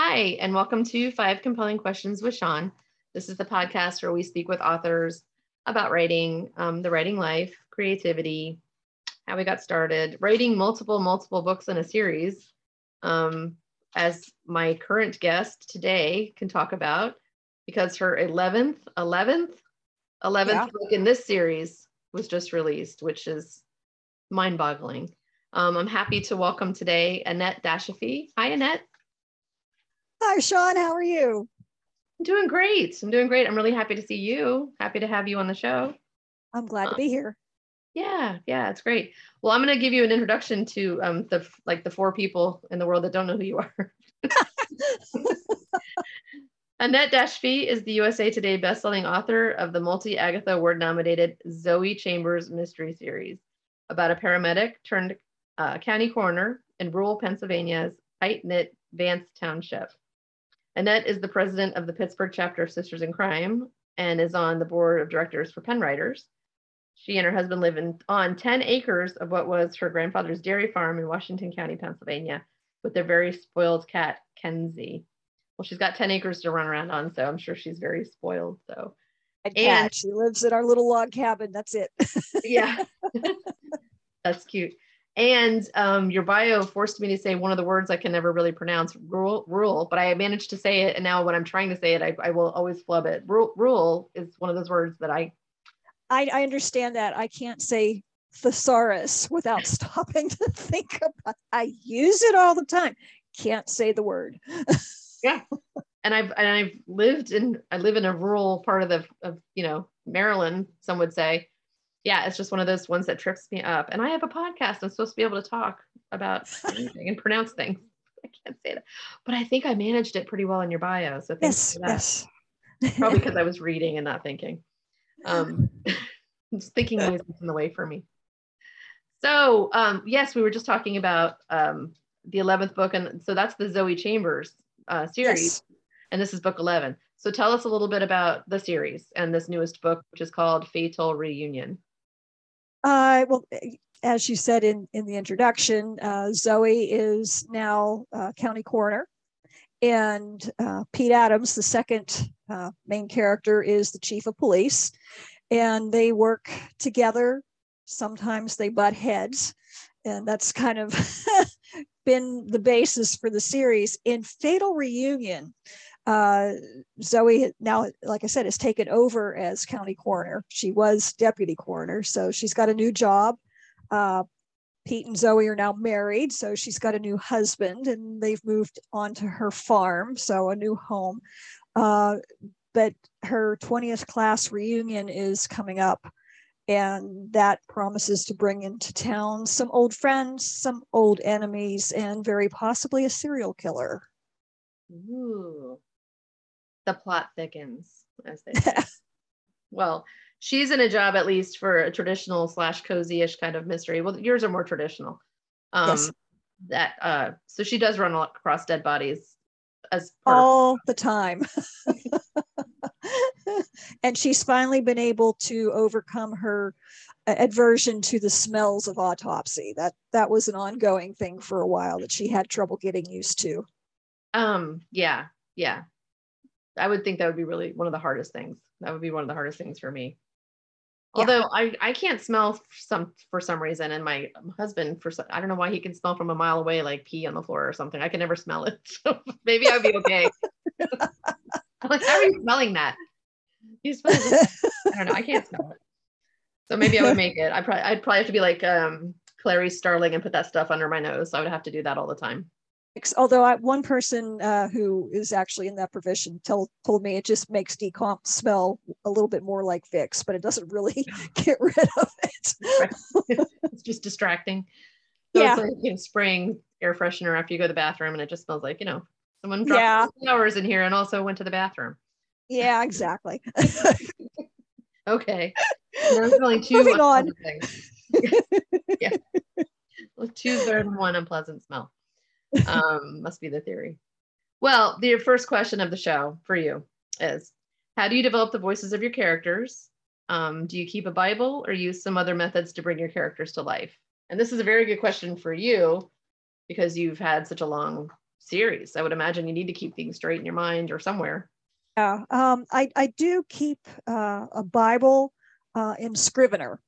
Hi, and welcome to Five Compelling Questions with Sean. This is the podcast where we speak with authors about writing, um, the writing life, creativity, how we got started, writing multiple, multiple books in a series, um, as my current guest today can talk about, because her 11th, 11th, 11th yeah. book in this series was just released, which is mind boggling. Um, I'm happy to welcome today Annette Dashofy. Hi, Annette. Hi, Sean. How are you? I'm doing great. I'm doing great. I'm really happy to see you. Happy to have you on the show. I'm glad um, to be here. Yeah, yeah, it's great. Well, I'm going to give you an introduction to um, the like the four people in the world that don't know who you are. Annette Dashofy is the USA Today bestselling author of the multi Agatha Award nominated Zoe Chambers mystery series about a paramedic turned uh, county coroner in rural Pennsylvania's tight knit Vance Township. Annette is the president of the Pittsburgh chapter of Sisters in Crime and is on the board of directors for Pennwriters. She and her husband live in, on 10 acres of what was her grandfather's dairy farm in Washington County, Pennsylvania, with their very spoiled cat, Kenzie. Well, she's got 10 acres to run around on, so I'm sure she's very spoiled. So, and, and she lives in our little log cabin. That's it. yeah. That's cute. And um, your bio forced me to say one of the words I can never really pronounce, rule, rule, but I managed to say it. And now when I'm trying to say it, I, I will always flub it. Rule, rule is one of those words that I, I, I understand that. I can't say thesaurus without stopping to think about I use it all the time. Can't say the word. yeah. And I've and I've lived in I live in a rural part of the of you know Maryland, some would say yeah, it's just one of those ones that trips me up. And I have a podcast. I'm supposed to be able to talk about anything and pronounce things. I can't say that, but I think I managed it pretty well in your bio. So yes, yes. Probably because I was reading and not thinking. Um, just thinking was in the way for me. So um, yes, we were just talking about um, the 11th book. And so that's the Zoe Chambers uh, series. Yes. And this is book 11. So tell us a little bit about the series and this newest book, which is called Fatal Reunion. Uh, well, as you said in, in the introduction, uh, Zoe is now uh, county coroner, and uh, Pete Adams, the second uh, main character, is the chief of police, and they work together. Sometimes they butt heads, and that's kind of been the basis for the series. In Fatal Reunion, uh, Zoe now, like I said, has taken over as county coroner. She was deputy coroner, so she's got a new job. Uh, Pete and Zoe are now married, so she's got a new husband, and they've moved on to her farm, so a new home. Uh, but her 20th class reunion is coming up, and that promises to bring into town some old friends, some old enemies, and very possibly a serial killer. Ooh the plot thickens, as they say. well, she's in a job at least for a traditional slash cozy-ish kind of mystery. Well, yours are more traditional. Um, yes. That uh, so she does run across dead bodies as all the time. and she's finally been able to overcome her aversion to the smells of autopsy. That that was an ongoing thing for a while that she had trouble getting used to. Um, yeah, yeah. I would think that would be really one of the hardest things. That would be one of the hardest things for me. Yeah. Although I, I can't smell some for some reason, and my husband for some, I don't know why he can smell from a mile away like pee on the floor or something. I can never smell it, so maybe I'd be okay. I'm like, how are you smelling that? You smell it. I don't know. I can't smell it. So maybe I would make it. I probably I'd probably have to be like um, Clarice Starling and put that stuff under my nose. So I would have to do that all the time although I, one person uh, who is actually in that provision told told me it just makes decomp smell a little bit more like Vicks, but it doesn't really get rid of it. it's just distracting. So yeah. it's like you know, spraying air freshener after you go to the bathroom, and it just smells like you know someone dropped yeah. flowers in here and also went to the bathroom. Yeah, exactly. okay. I'm smelling two Moving on. yeah. Well, two than one unpleasant smell um, must be the theory. Well, the first question of the show for you is how do you develop the voices of your characters? Um, do you keep a Bible or use some other methods to bring your characters to life? And this is a very good question for you because you've had such a long series. I would imagine you need to keep things straight in your mind or somewhere. Yeah, um, I, I do keep uh, a Bible uh, in Scrivener.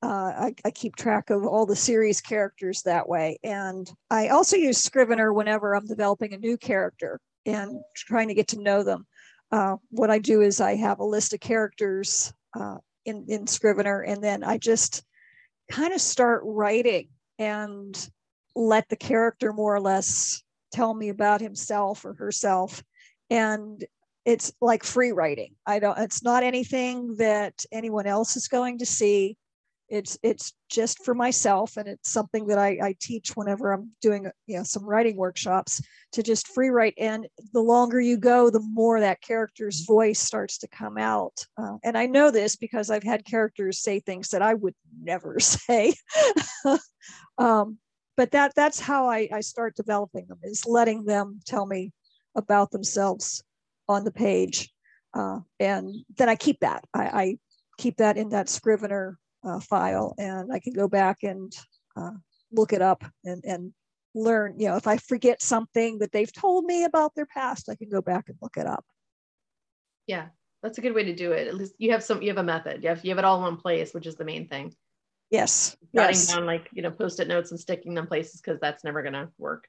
Uh, I, I, keep track of all the series characters that way. And I also use Scrivener whenever I'm developing a new character and trying to get to know them. Uh, what I do is I have a list of characters uh, in, in Scrivener, and then I just kind of start writing and let the character more or less tell me about himself or herself. And it's like free writing. I don't, it's not anything that anyone else is going to see it's it's just for myself and it's something that I, I teach whenever i'm doing you know some writing workshops to just free write. And the longer you go the more that character's voice starts to come out. Uh, and i know this because i've had characters say things that i would never say. Um, but that that's how I, I start developing them is letting them tell me about themselves on the page. Uh, and then i keep that. I, I keep that in that scrivener uh, file and I can go back and uh, look it up and, and learn, you know, if I forget something that they've told me about their past, I can go back and look it up. Yeah, that's a good way to do it. At least you have some, you have a method. You have, you have it all in one place, which is the main thing. Yes. Jotting yes. down like, you know, post-it notes and sticking them places because that's never going to work.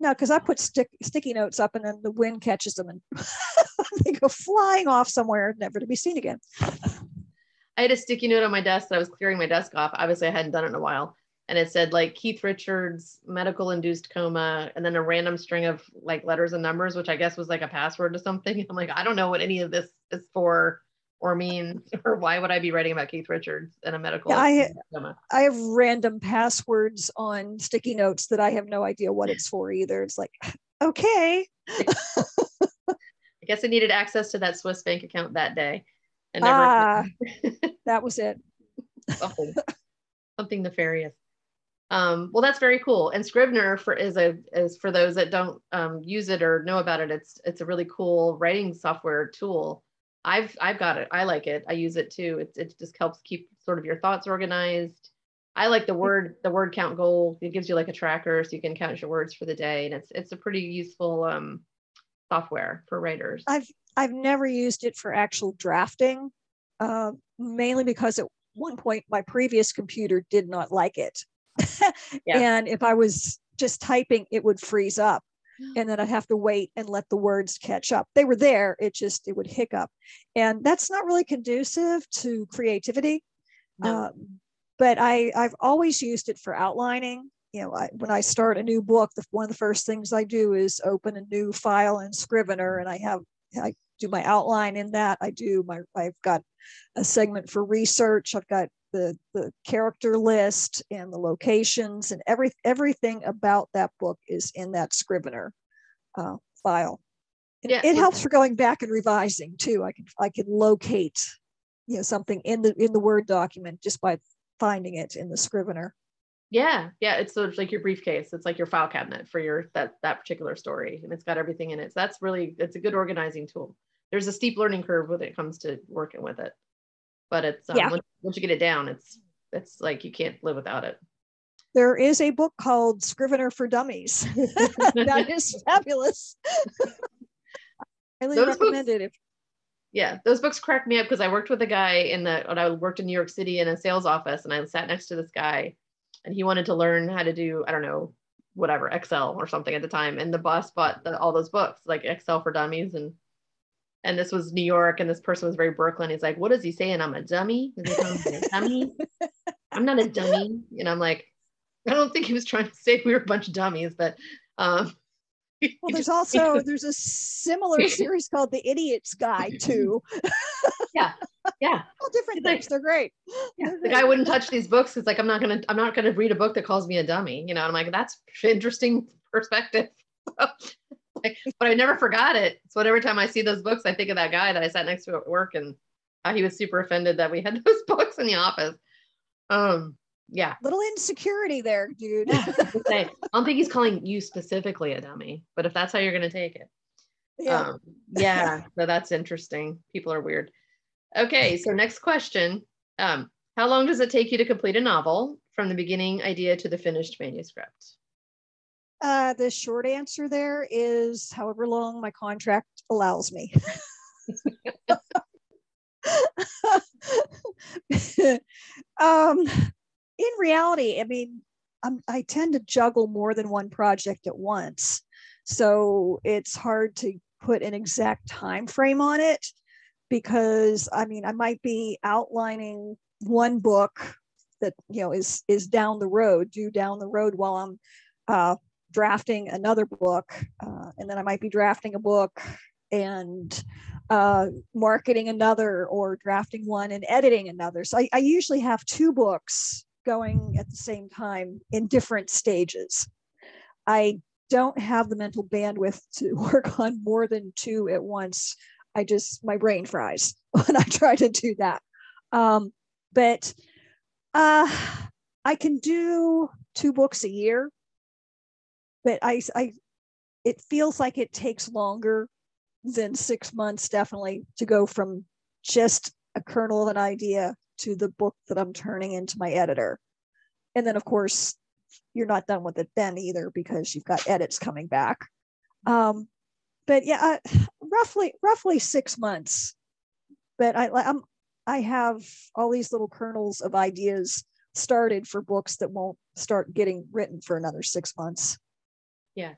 No, because I put stick, sticky notes up and then the wind catches them and they go flying off somewhere, never to be seen again. I had a sticky note on my desk that I was clearing my desk off. Obviously, I hadn't done it in a while. And it said like Keith Richards, medical induced coma, and then a random string of like letters and numbers, which I guess was like a password to something. I'm like, I don't know what any of this is for or means, or why would I be writing about Keith Richards and a medical yeah, I, coma? I have random passwords on sticky notes that I have no idea what it's for either. It's like, okay. I guess I needed access to that Swiss bank account that day and never ah, that was it. Something, something nefarious. Um, well that's very cool. And scrivener for is a is for those that don't um, use it or know about it it's it's a really cool writing software tool. I've i've got it. I like it. I use it too. It, it just helps keep sort of your thoughts organized. I like the word the word count goal. It gives you like a tracker so you can count your words for the day. And it's it's a pretty useful um, software for writers. I've I've never used it for actual drafting, uh, mainly because at one point my previous computer did not like it. yeah. And if I was just typing, it would freeze up. And then I'd have to wait and let the words catch up. They were there, it just it would hiccup. And that's not really conducive to creativity. No. Uh, but I, I've always used it for outlining you know, I, when I start a new book, the, one of the first things I do is open a new file in Scrivener, and I have I do my outline in that. I do my, I've got a segment for research. I've got the, the character list and the locations and every, everything about that book is in that Scrivener uh, file. Yeah. It helps for going back and revising too. I can, I can locate, you know, something in the, in the Word document just by finding it in the Scrivener. Yeah, yeah, it's sort of like your briefcase. It's like your file cabinet for your that that particular story, and it's got everything in it. So that's really it's a good organizing tool. There's a steep learning curve when it comes to working with it, but it's um, yeah. once, once you get it down, it's it's like you can't live without it. There is a book called Scrivener for Dummies. that is fabulous. Highly those recommended. Books, if yeah, those books cracked me up because I worked with a guy in the when I worked in New York City in a sales office, and I sat next to this guy and he wanted to learn how to do I don't know whatever Excel or something at the time. And the boss bought the, all those books like Excel for Dummies and and this was New York and this person was very Brooklyn. He's like, what is he saying? I'm a dummy. Is he a dummy? I'm not a dummy. And I'm like, I don't think he was trying to say we were a bunch of dummies, but um, well there's also there's a similar series called the idiot's guide too. Yeah yeah. All different things they're great. Yeah. The guy wouldn't touch these books it's like i'm not gonna i'm not gonna read a book that calls me a dummy you know i'm like that's interesting perspective. But i never forgot it so every time i see those books i think of that guy that i sat next to at work and he was super offended that we had those books in the office. Um yeah. Little insecurity there, dude. I don't think he's calling you specifically a dummy, but if that's how you're going to take it. Yeah. Um, yeah. so that's interesting. People are weird. Okay. So next question. Um, how long does it take you to complete a novel from the beginning idea to the finished manuscript? uh, the short answer there is however long my contract allows me. um, in reality, I mean, I'm, I tend to juggle more than one project at once, so it's hard to put an exact time frame on it because I mean, I might be outlining one book that you know is is down the road, due down the road while I'm uh, drafting another book, uh, and then I might be drafting a book and uh, marketing another or drafting one and editing another. So I, I usually have two books going at the same time in different stages. I don't have the mental bandwidth to work on more than two at once. I just, my brain fries when I try to do that. Um, but uh, I can do two books a year, but I, I, it feels like it takes longer than six months, definitely, to go from just a kernel of an idea to the book that I'm turning into my editor. And then, of course, you're not done with it then either because you've got edits coming back. Um, but yeah, roughly roughly six months. But I, I'm I have all these little kernels of ideas started for books that won't start getting written for another six months. Yeah.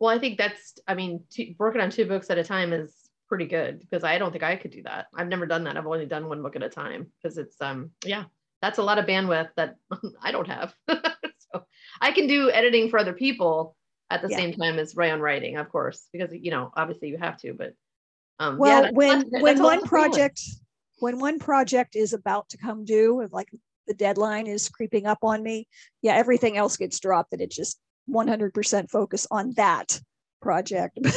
Well, I think that's, I mean, two, working on two books at a time is pretty good because I don't think I could do that. I've never done that. I've only done one book at a time because it's, um, yeah, that's a lot of bandwidth that I don't have. so I can do editing for other people at the yeah. same time as Ray on writing, of course, because, you know, obviously you have to, but um, well, yeah, when, when one project, when one project is about to come due, like the deadline is creeping up on me, yeah, everything else gets dropped and it's just 100% focus on that project.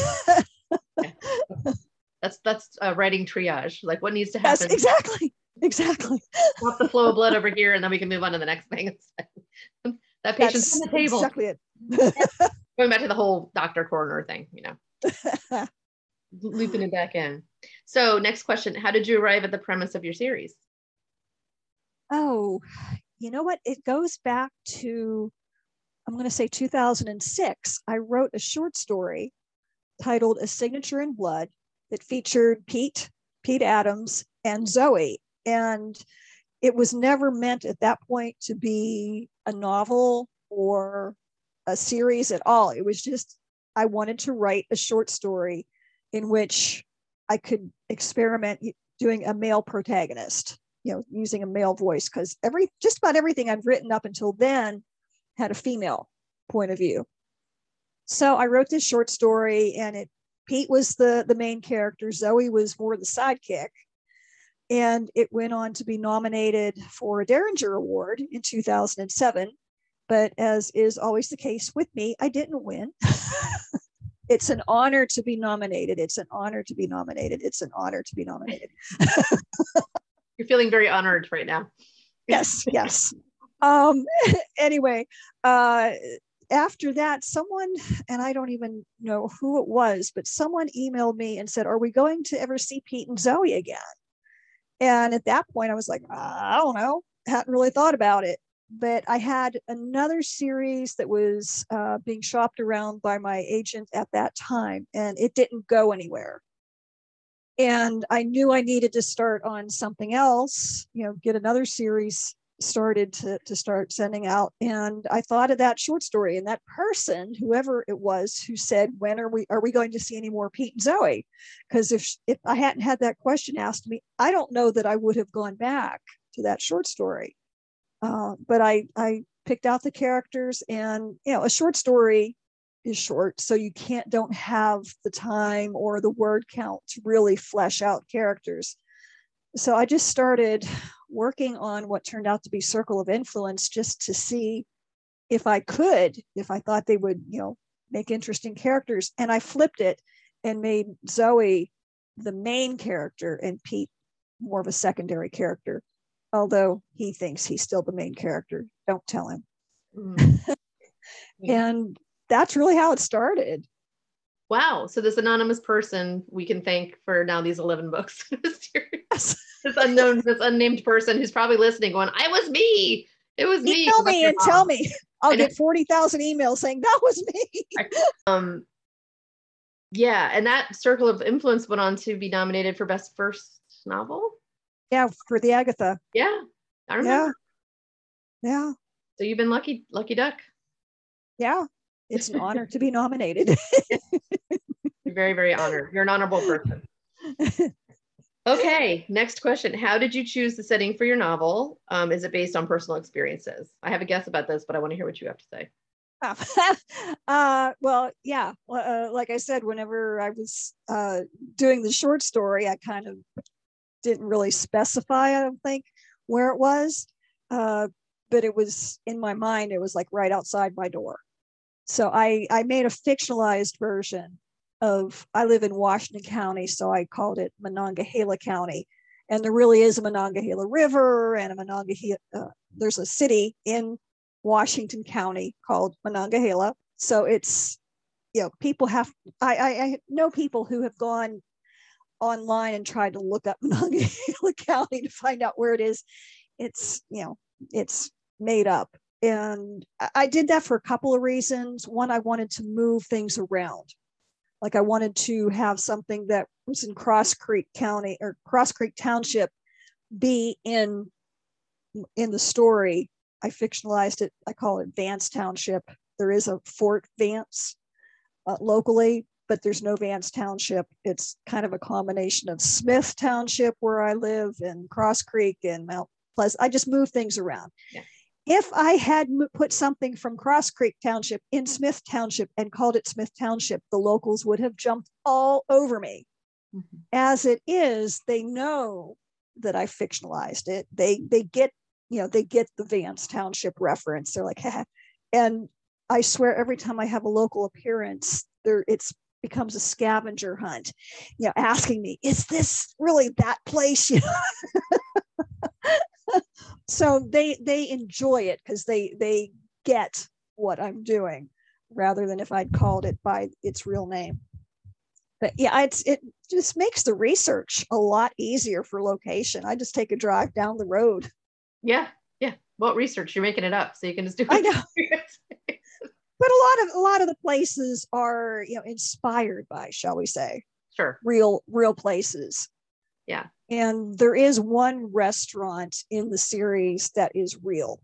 that's that's uh, writing triage. Like what needs to happen? Yes, exactly, exactly. Stop the flow of blood over here, and then we can move on to the next thing. that patient's that's on the table. Exactly it. Going back to the whole doctor coroner thing, you know, looping it back in. So, next question: How did you arrive at the premise of your series? Oh, you know what? It goes back to I'm going to say 2006, I wrote a short story titled A Signature in Blood that featured Pete, Pete Adams, and Zoe. And it was never meant at that point to be a novel or a series at all. It was just, I wanted to write a short story in which I could experiment doing a male protagonist, you know, using a male voice, because every just about everything I've written up until then had a female point of view. So I wrote this short story, and it Pete was the the main character, Zoe was more the sidekick, and it went on to be nominated for a Derringer Award in 2007. But as is always the case with me, I didn't win. it's an honor to be nominated. It's an honor to be nominated. It's an honor to be nominated. You're feeling very honored right now. yes, yes um, anyway, uh, after that, someone, and I don't even know who it was, but someone emailed me and said, Are we going to ever see Pete and Zoe again? And at that point, I was like, I don't know, hadn't really thought about it. But I had another series that was uh, being shopped around by my agent at that time, and it didn't go anywhere. And I knew I needed to start on something else, you know, get another series started to, to start sending out. And i thought of that short story and that person whoever it was who said when are we are we going to see any more pete and zoe? Because if if i hadn't had that question asked me i don't know that i would have gone back to that short story. Uh, but i i picked out the characters and you know a short story is short so you can't don't have the time or the word count to really flesh out characters. So I just started working on what turned out to be Circle of Influence just to see if I could, if I thought they would, you know, make interesting characters. And I flipped it and made Zoe the main character and Pete more of a secondary character, although he thinks he's still the main character. Don't tell him. Mm. and that's really how it started. Wow. So this anonymous person we can thank for now these 11 books. this unknown, this unnamed person who's probably listening going, I was me. It was me. Tell me and tell me. I'll get 40,000 emails saying that was me. um, yeah. And that circle of influence went on to be nominated for best first novel. Yeah. For the Agatha. Yeah. I remember. Yeah. Yeah. So you've been lucky, lucky duck. Yeah. It's an honor to be nominated. Very, very honored. You're an honorable person. Okay, next question. How did you choose the setting for your novel? Um, is it based on personal experiences? I have a guess about this, but I want to hear what you have to say. uh, well, yeah, uh, like I said, whenever I was uh, doing the short story, I kind of didn't really specify, I don't think, where it was. Uh, but it was in my mind, it was like right outside my door. So I, I made a fictionalized version of I live in Washington County, so I called it Monongahela County. And there really is a Monongahela River and a Monongahela, uh, there's a city in Washington County called Monongahela. So it's, you know, people have, I, I, I know people who have gone online and tried to look up Monongahela County to find out where it is. It's, you know, it's made up. And I did that for a couple of reasons. One, I wanted to move things around like I wanted to have something that was in Cross Creek County or Cross Creek Township be in in the story. I fictionalized it. I call it Vance Township. There is a Fort Vance uh, locally, but there's no Vance Township. It's kind of a combination of Smith Township, where I live, and Cross Creek and Mount Pleasant. I just move things around. Yeah if I had put something from Cross Creek Township in Smith Township and called it Smith Township, the locals would have jumped all over me. Mm-hmm. As it is, they know that I fictionalized it. They they get you know they get the Vance Township reference. They're like, Haha. and I swear every time I have a local appearance, there it's becomes a scavenger hunt. You know, asking me, is this really that place? You know? so they they enjoy it because they they get what I'm doing rather than if I'd called it by its real name. But yeah, it's it just makes the research a lot easier for location. I just take a drive down the road. Yeah, yeah. What research? You're making it up, so you can just do it. I know. but a lot of a lot of the places are you know inspired by, shall we say, sure, real real places. Yeah. And there is one restaurant in the series that is real,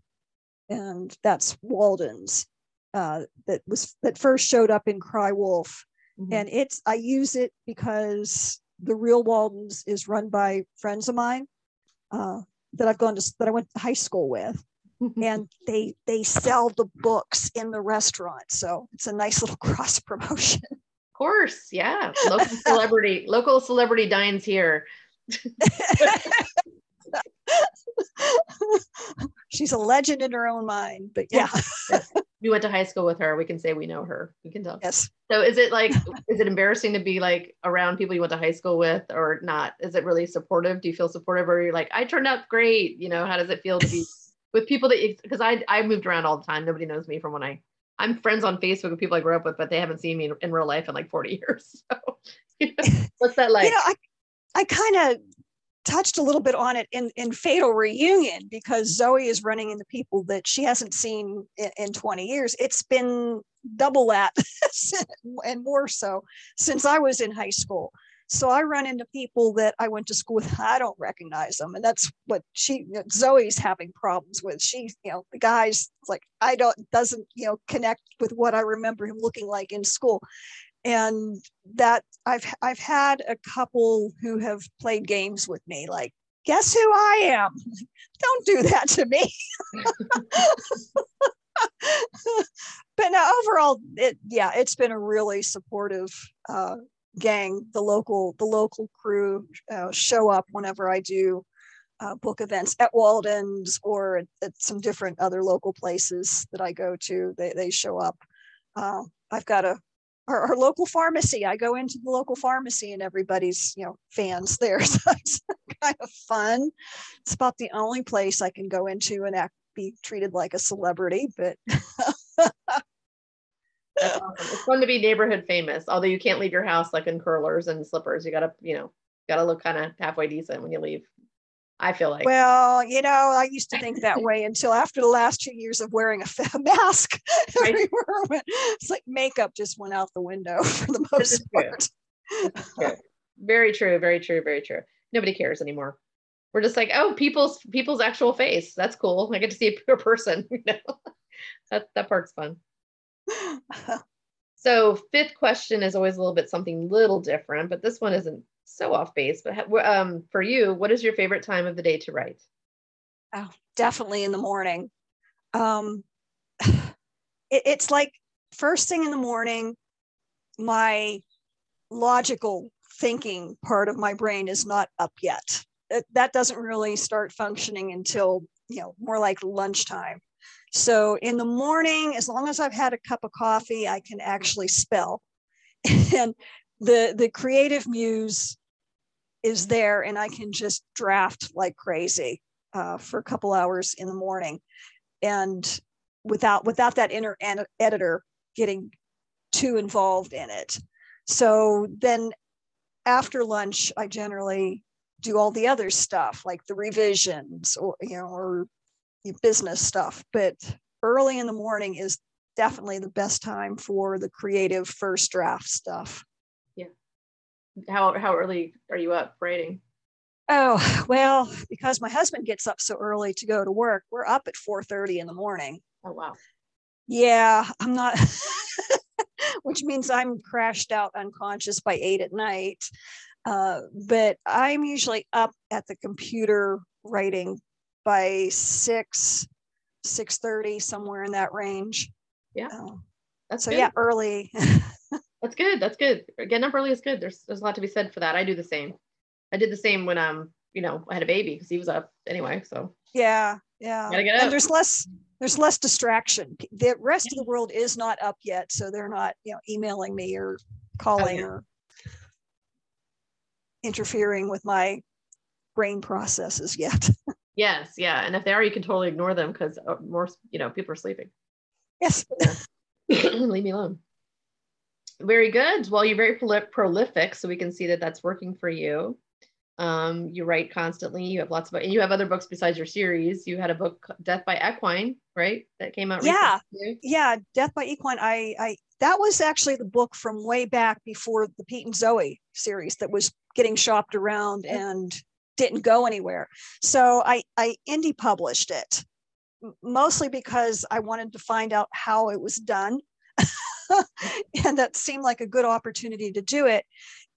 and that's Walden's. Uh, that was that first showed up in Cry Wolf, mm-hmm. and it's I use it because the real Walden's is run by friends of mine uh, that I've gone to that I went to high school with, and they they sell the books in the restaurant, so it's a nice little cross promotion. Of course, yeah, local celebrity, local celebrity dines here. She's a legend in her own mind, but yeah. yes. We went to high school with her. We can say we know her. We can tell. Yes. So is it like, is it embarrassing to be like around people you went to high school with or not? Is it really supportive? Do you feel supportive or you're like, I turned out great? You know, how does it feel to be with people that, because I, I moved around all the time. Nobody knows me from when I, I'm friends on Facebook with people I grew up with, but they haven't seen me in, in real life in like 40 years. So you know, what's that like? You know, I, I kind of touched a little bit on it in, in Fatal Reunion because Zoe is running into people that she hasn't seen in, in 20 years. It's been double that and more so since I was in high school. So I run into people that I went to school with. I don't recognize them, and that's what she Zoe's having problems with. She, you know, the guys like I don't doesn't you know connect with what I remember him looking like in school, and that I've I've had a couple who have played games with me, like, guess who I am? Don't do that to me. but now overall, it yeah, it's been a really supportive uh, gang. The local the local crew uh, show up whenever I do uh, book events at Walden's or at, at, some different other local places that I go to. They they show up. Uh, I've got a our, our, local pharmacy. I go into the local pharmacy and everybody's, you know, fans there. So it's kind of fun. It's about the only place I can go into and act, be treated like a celebrity, but awesome. It's fun to be neighborhood famous, although you can't leave your house like in curlers and slippers. You gotta, you know, gotta look kind of halfway decent when you leave. I feel like. Well, you know, I used to think that way until after the last two years of wearing a mask right. everywhere. It's like makeup just went out the window for the most part. True. Very true. Very true. Very true. Nobody cares anymore. We're just like, oh, people's people's actual face. That's cool. I get to see a pure person. You know, that that part's fun. so fifth question is always a little bit something little different, but this one isn't so off base. But um, for you, what is your favorite time of the day to write? Oh, definitely in the morning. Um, it, it's like first thing in the morning. My logical thinking part of my brain is not up yet. It, that doesn't really start functioning until you know more like lunchtime. So in the morning, as long as I've had a cup of coffee, I can actually spell. and the the creative muse is there, and I can just draft like crazy uh, for a couple hours in the morning, and without without that inner editor getting too involved in it. So then after lunch, I generally do all the other stuff like the revisions or you know or business stuff. But early in the morning is definitely the best time for the creative first draft stuff. How how early are you up writing? Oh, well, because my husband gets up so early to go to work, we're up at 4:30 in the morning. Oh wow. Yeah, I'm not which means I'm crashed out unconscious by eight at night. Uh, but I'm usually up at the computer writing by six, six thirty, somewhere in that range. Yeah, uh, that's so good. yeah, early. that's good. That's good. Getting up early is good. There's there's a lot to be said for that. I do the same. I did the same when um you know I had a baby because he was up anyway. So yeah, yeah. Gotta get up. And there's less there's less distraction. The rest of the world is not up yet, so they're not you know emailing me or calling oh, yeah. or interfering with my brain processes yet. yes, yeah, and if they are, you can totally ignore them because uh, more, you know, people are sleeping. Yes. Leave me alone. Very good. Well, you're very prolific, so we can see that that's working for you. Um, you write constantly. You have lots of, and you have other books besides your series. You had a book, Death by Equine, right? That came out. Yeah, yeah, Death by Equine. I, I, that was actually the book from way back before the Pete and Zoe series that was getting shopped around and didn't go anywhere. So I, I indie published it mostly because I wanted to find out how it was done. and that seemed like a good opportunity to do it.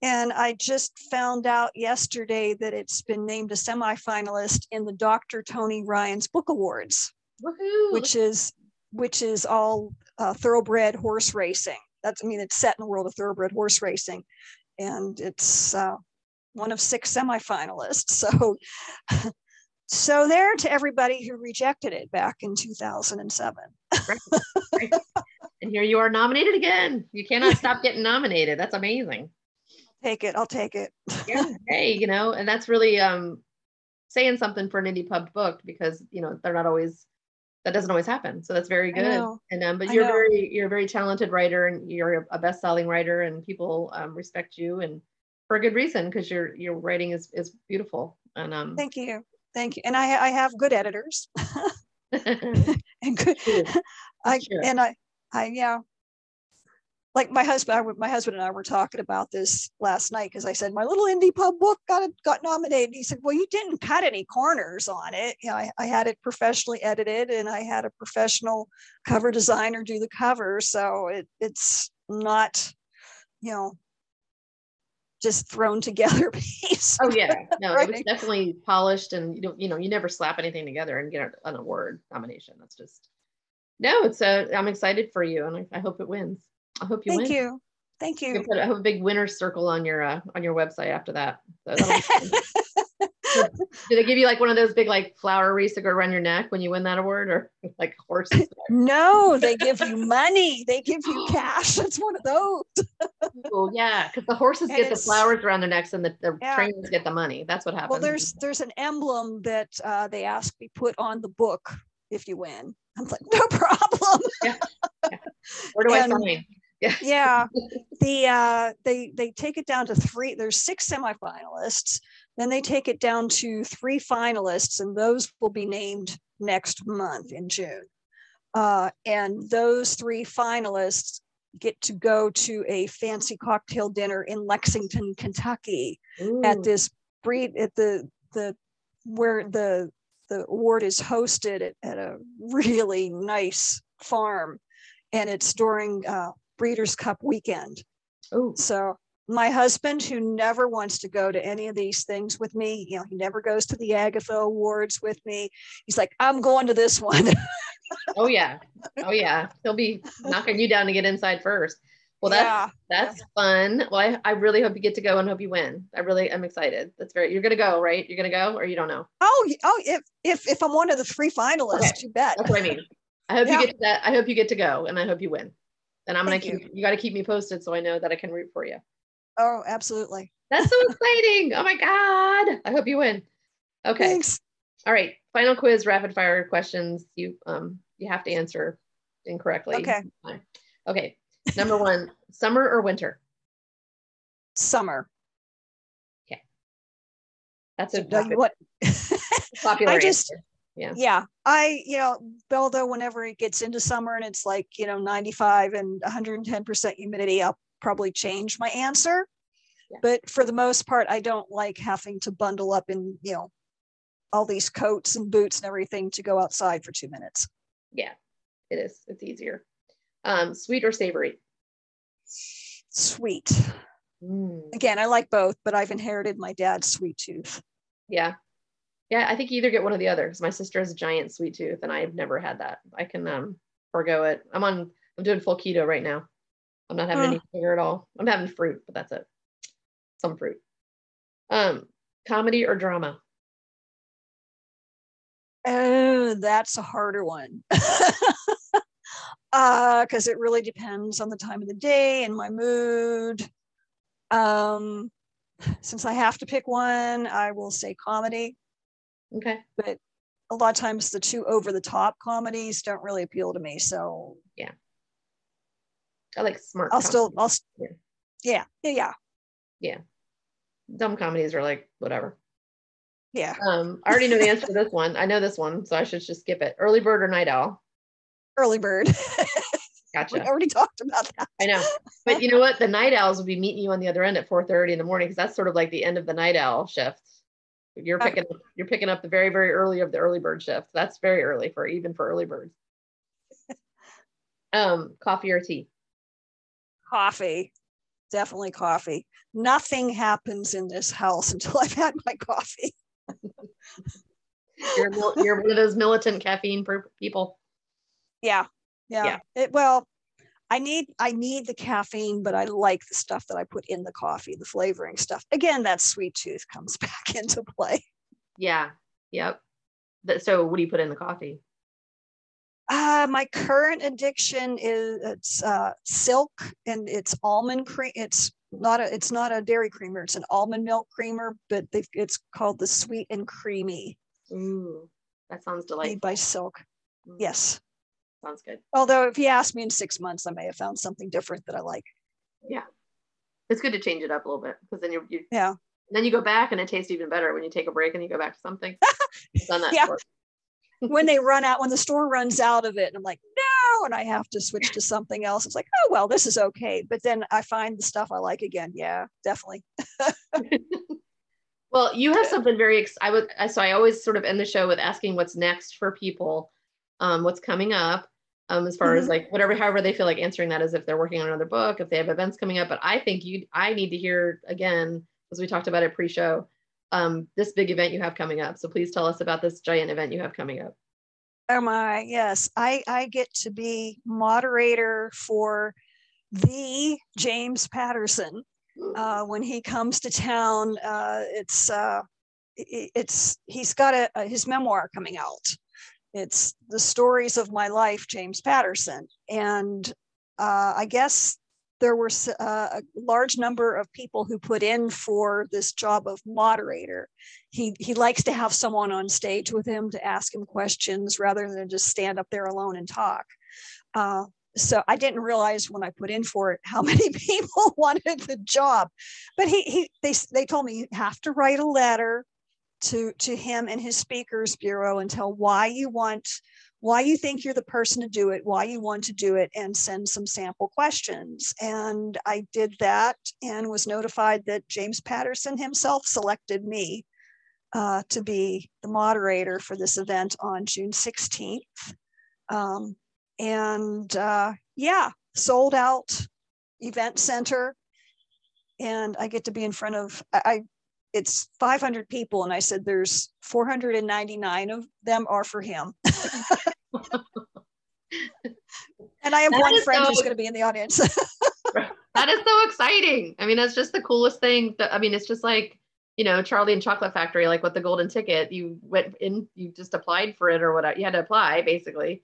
And I just found out yesterday that it's been named a semifinalist in the Dr. Tony Ryan's Book Awards, Woohoo. which is which is all uh, thoroughbred horse racing. That's I mean it's set in the world of thoroughbred horse racing, and it's uh, one of six semifinalists. So, so there to everybody who rejected it back in 2007. right. Right. And here you are nominated again. You cannot stop getting nominated. That's amazing. Take it. I'll take it. yeah. Hey, you know, and that's really um saying something for an indie pub book because you know they're not always that doesn't always happen. So that's very good. And um, but you're very you're a very talented writer and you're a best-selling writer and people um, respect you and for a good reason because your your writing is is beautiful. And um thank you. Thank you. And I I have good editors. and good I and I I yeah like my husband, my husband and I were talking about this last night because I said my little indie pub book got got nominated. He said, "Well, you didn't cut any corners on it. You know, I, I had it professionally edited, and I had a professional cover designer do the cover, so it, it's not, you know, just thrown together piece. Oh yeah, no, it was definitely polished, and you know, you know, you never slap anything together and get an award nomination. That's just no. It's a. I'm excited for you, and I, I hope it wins. I hope you Thank win. Thank you. Thank you. you put, have a big winner circle on your uh, on your website after that. So do they give you like one of those big like flower wreaths to go around your neck when you win that award, or like horses? no, they give you money. They give you cash. It's one of those. oh yeah, because the horses and get the flowers around their necks, and the, the yeah. trainers get the money. That's what happens. Well, there's there's an emblem that uh, they ask be put on the book if you win. I'm like, no problem. yeah. Yeah. Where do and, I sign? Yeah. yeah. The uh they they take it down to three. There's six semifinalists. Then they take it down to three finalists, and those will be named next month in June. Uh, and those three finalists get to go to a fancy cocktail dinner in Lexington, Kentucky, Ooh. at this breed at the the where the the award is hosted at, at a really nice farm, and it's during uh, Breeders' Cup weekend. Ooh. So my husband, who never wants to go to any of these things with me, you know, he never goes to the Agatha Awards with me. He's like, I'm going to this one. Oh yeah. Oh yeah. He'll be knocking you down to get inside first. Well, that's yeah. that's fun. Well, I, I really hope you get to go and hope you win. I really am excited. That's very you're gonna go, right? You're gonna go or you don't know. Oh, oh, if if if I'm one of the three finalists, Okay. you bet. That's what I mean. I hope Yeah. you get to that. I hope you get to go and I hope you win. And I'm Thank gonna keep you, gotta keep me posted so I know that I can root for you. Oh, absolutely. That's so exciting. Oh my God. I hope you win. Okay. Thanks. All right. Final quiz, rapid fire questions. You um you have to answer incorrectly. Okay. Okay. Number one, summer or winter? Summer. Okay. That's a popular, what? popular I just- answer. Yeah. yeah, I you know, Beldo, whenever it gets into summer and it's like you know 95 and 110 percent humidity, I'll probably change my answer. Yeah. But for the most part, I don't like having to bundle up in you know all these coats and boots and everything to go outside for two minutes. Yeah. It is. It's easier. Um, sweet or savory? Sweet. Mm, Again, I like both, but I've inherited my dad's sweet tooth. yeah. Yeah. I think you either get one or the other because my sister has a giant sweet tooth and I've never had that. I can um forego it. I'm on I'm doing full keto right now. I'm not having any sugar at all. I'm having fruit, but that's it. Some fruit. Um, comedy or drama? Oh, that's a harder one. uh, because it really depends on the time of the day and my mood. Um, since I have to pick one, I will say comedy. Okay. But a lot of times the two over the top comedies don't really appeal to me. So yeah. I like smart. I'll still. I'll, s- Yeah. yeah, yeah, yeah, dumb comedies are like whatever. yeah. Um, I already know the answer to this one. I know this one, so I should just skip it. Early bird or night owl? Early bird. we Gotcha. already talked about that. I know. But you know what? The night owls will be meeting you on the other end at 4:30 in the morning because that's sort of like the end of the night owl shift. You're picking you're picking up the very, very early of the early bird shift. That's very early for even for early birds. Um, coffee or tea? Coffee. Definitely coffee. Nothing happens in this house until I've had my coffee. You're you're one of those militant caffeine people. Yeah. Yeah. Yeah. It, well, I need I need the caffeine, but I like the stuff that I put in the coffee, the flavoring stuff. Again, that sweet tooth comes back into play. Yeah. Yep. So what do you put in the coffee? Uh, my current addiction is it's uh, silk and it's almond cream. It's not a it's not a dairy creamer. It's an almond milk creamer, but it's called the sweet and creamy Ooh, that sounds delightful. made by Silk. Mm, Yes. Sounds good. Although if you ask me in six months, I may have found something different that I like. Yeah. It's good to change it up a little bit because then you you Yeah. then you go back and it tastes even better when you take a break and you go back to something. Done that Yeah. when they run out, when the store runs out of it, and I'm like, no, and I have to switch to something else. It's like, oh well, this is okay. But then I find the stuff I like again. Yeah, definitely. Well, you have something very. Ex- I would. So I always sort of end the show with asking what's next for people, um, what's coming up, um, as far as Mhm. like whatever, however they feel like answering that is if they're working on another book, if they have events coming up. But I think you, I need to hear again, as we talked about it pre-show, um, this big event you have coming up. So please tell us about this giant event you have coming up. Oh my, yes. I I get to be moderator for the James Patterson uh, when he comes to town. Uh, it's uh, it's he's got a, a his memoir coming out. It's the stories of my life, James Patterson, and uh, I guess there were uh, a large number of people who put in for this job of moderator. He he likes to have someone on stage with him to ask him questions rather than just stand up there alone and talk. Uh, so I didn't realize when I put in for it how many people wanted the job. But he he they they told me you have to write a letter to to him and his speakers bureau and tell why you want why you think you're the person to do it, why you want to do it, and send some sample questions. And I did that and was notified that James Patterson himself selected me uh, to be the moderator for this event on June 16th. Um, and uh, yeah, sold out event center. And I get to be in front of, I, it's 500 people. And I said, there's 499 of them are for him. and I have that one friend so, who's going to be in the audience. that is so exciting. I mean, that's just the coolest thing. That, I mean, it's just like, you know, Charlie and Chocolate Factory, like with the golden ticket, you went in, you just applied for it or whatever. You had to apply basically.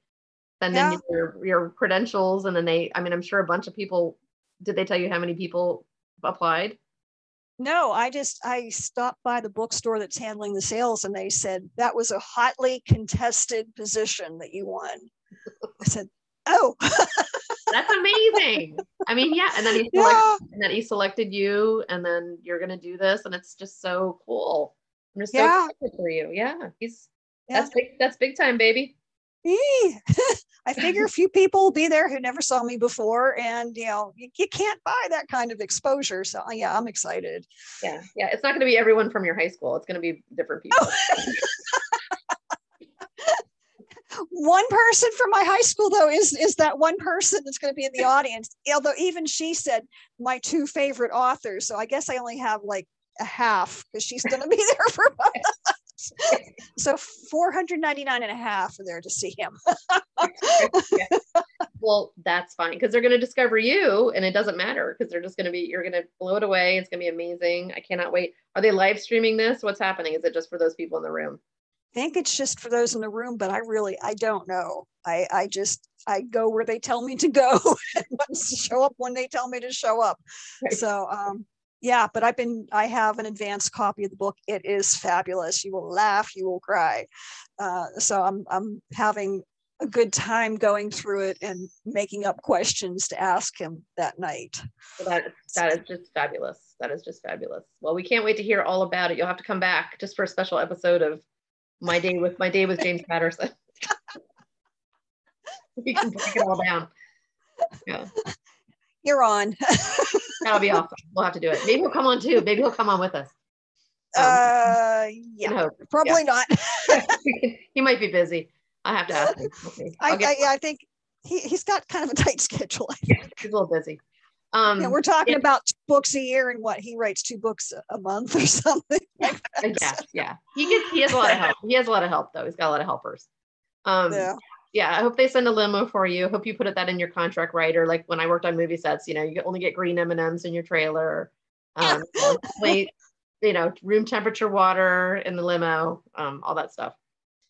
Send yeah. in your, your credentials. And then they, I mean, I'm sure a bunch of people, did they tell you how many people applied? No, I just I stopped by the bookstore that's handling the sales and they said that was a hotly contested position that you won. I said, "Oh, that's amazing." I mean, yeah, and then he selected, yeah. and then he selected you, and then you're gonna do this, and it's just so cool. I'm just so yeah. excited for you. Yeah, he's yeah. that's big. That's big time, baby. I figure a few people will be there who never saw me before, and you know, you, you can't buy that kind of exposure. So uh, yeah, I'm excited. Yeah, yeah. It's not going to be everyone from your high school. It's going to be different people. Oh. one person from my high school though is is that one person that's going to be in the audience although even she said my two favorite authors so i guess i only have like a half because she's going to be there for so 499 and a half are there to see him. well, that's fine because they're going to discover you and it doesn't matter because they're just going to be, you're going to blow it away. It's going to be amazing. I cannot wait. Are they live streaming this? What's happening? Is it just for those people in the room? I think it's just for those in the room, but I really, I don't know. I, I just, I go where they tell me to go and show up when they tell me to show up. Right. So, um, yeah, but I've been, I have an advanced copy of the book. It is fabulous. You will laugh, you will cry. Uh, so I'm, I'm having a good time going through it and making up questions to ask him that night. that, that is just fabulous. That is just fabulous. Well, we can't wait to hear all about it. You'll have to come back just for a special episode of my day with my day with James Patterson. we can break it all down. Yeah. You're on. That'll be awesome. We'll have to do it. Maybe he'll come on too. Maybe he'll come on with us. Um, uh, yeah, probably yeah. not. he might be busy. I have to ask him. Okay. I, I, yeah, I think he, he's got kind of a tight schedule. Yeah, he's a little busy. Um, yeah, we're talking yeah. about books a year and what he writes two books a month or something. Like yeah, yeah. He gets he has a lot of help. He has a lot of help though. He's got a lot of helpers. Um, yeah yeah, I hope they send a limo for you. Hope you put that in your contract right. Or like when I worked on movie sets, you know, you only get green M and M's in your trailer. Um, wait, you know, room temperature water in the limo, um, all that stuff.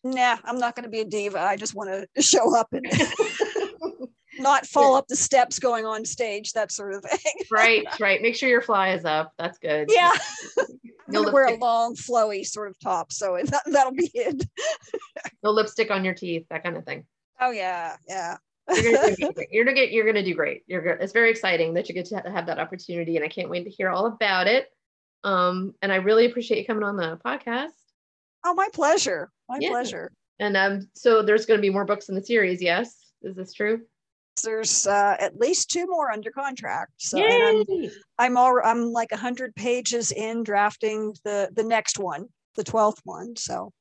Nah, I'm not going to be a diva. I just want to show up and not fall up the steps going on stage, that sort of thing. right, right. Make sure your fly is up. That's good. Yeah. No wear a long, flowy sort of top, so that, that'll be it. no lipstick on your teeth, that kind of thing. Oh yeah, yeah. you're gonna do great. You're gonna get. You're gonna do great. You're. It's very exciting that you get to have that opportunity, and I can't wait to hear all about it. Um, and I really appreciate you coming on the podcast. Oh, my pleasure. My yeah. pleasure. And um, so there's going to be more books in the series. Yes, is this true? There's uh, at least two more under contract. So I'm, I'm all I'm like hundred pages in drafting the the next one, the twelfth one. So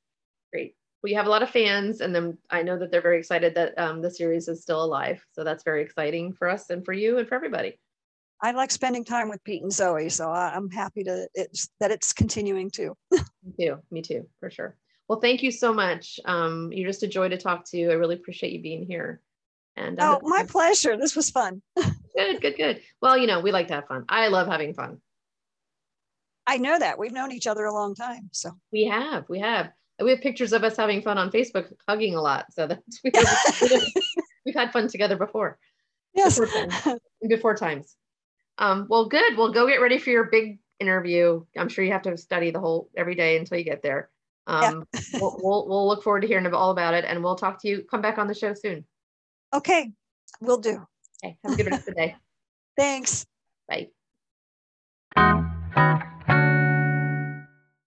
great we have a lot of fans, and then I know that they're very excited that um, the series is still alive. So that's very exciting for us and for you and for everybody. I like spending time with Pete and Zoe, so I'm happy to it's, that it's continuing too. me too, me too, for sure. Well, thank you so much. Um, you're just a joy to talk to. I really appreciate you being here. And uh, oh, my pleasure. This was fun. good, good, good. Well, you know, we like to have fun. I love having fun. I know that we've known each other a long time. So we have, we have we have pictures of us having fun on Facebook, hugging a lot. So that's we have, we've had fun together before. Yes, before times. Before times. Um, well, good. Well, go get ready for your big interview. I'm sure you have to study the whole every day until you get there. Um, yeah. we'll, we'll, we'll look forward to hearing all about it, and we'll talk to you. Come back on the show soon. Okay. we'll do. Okay. Have a good rest of the day. Thanks. Bye.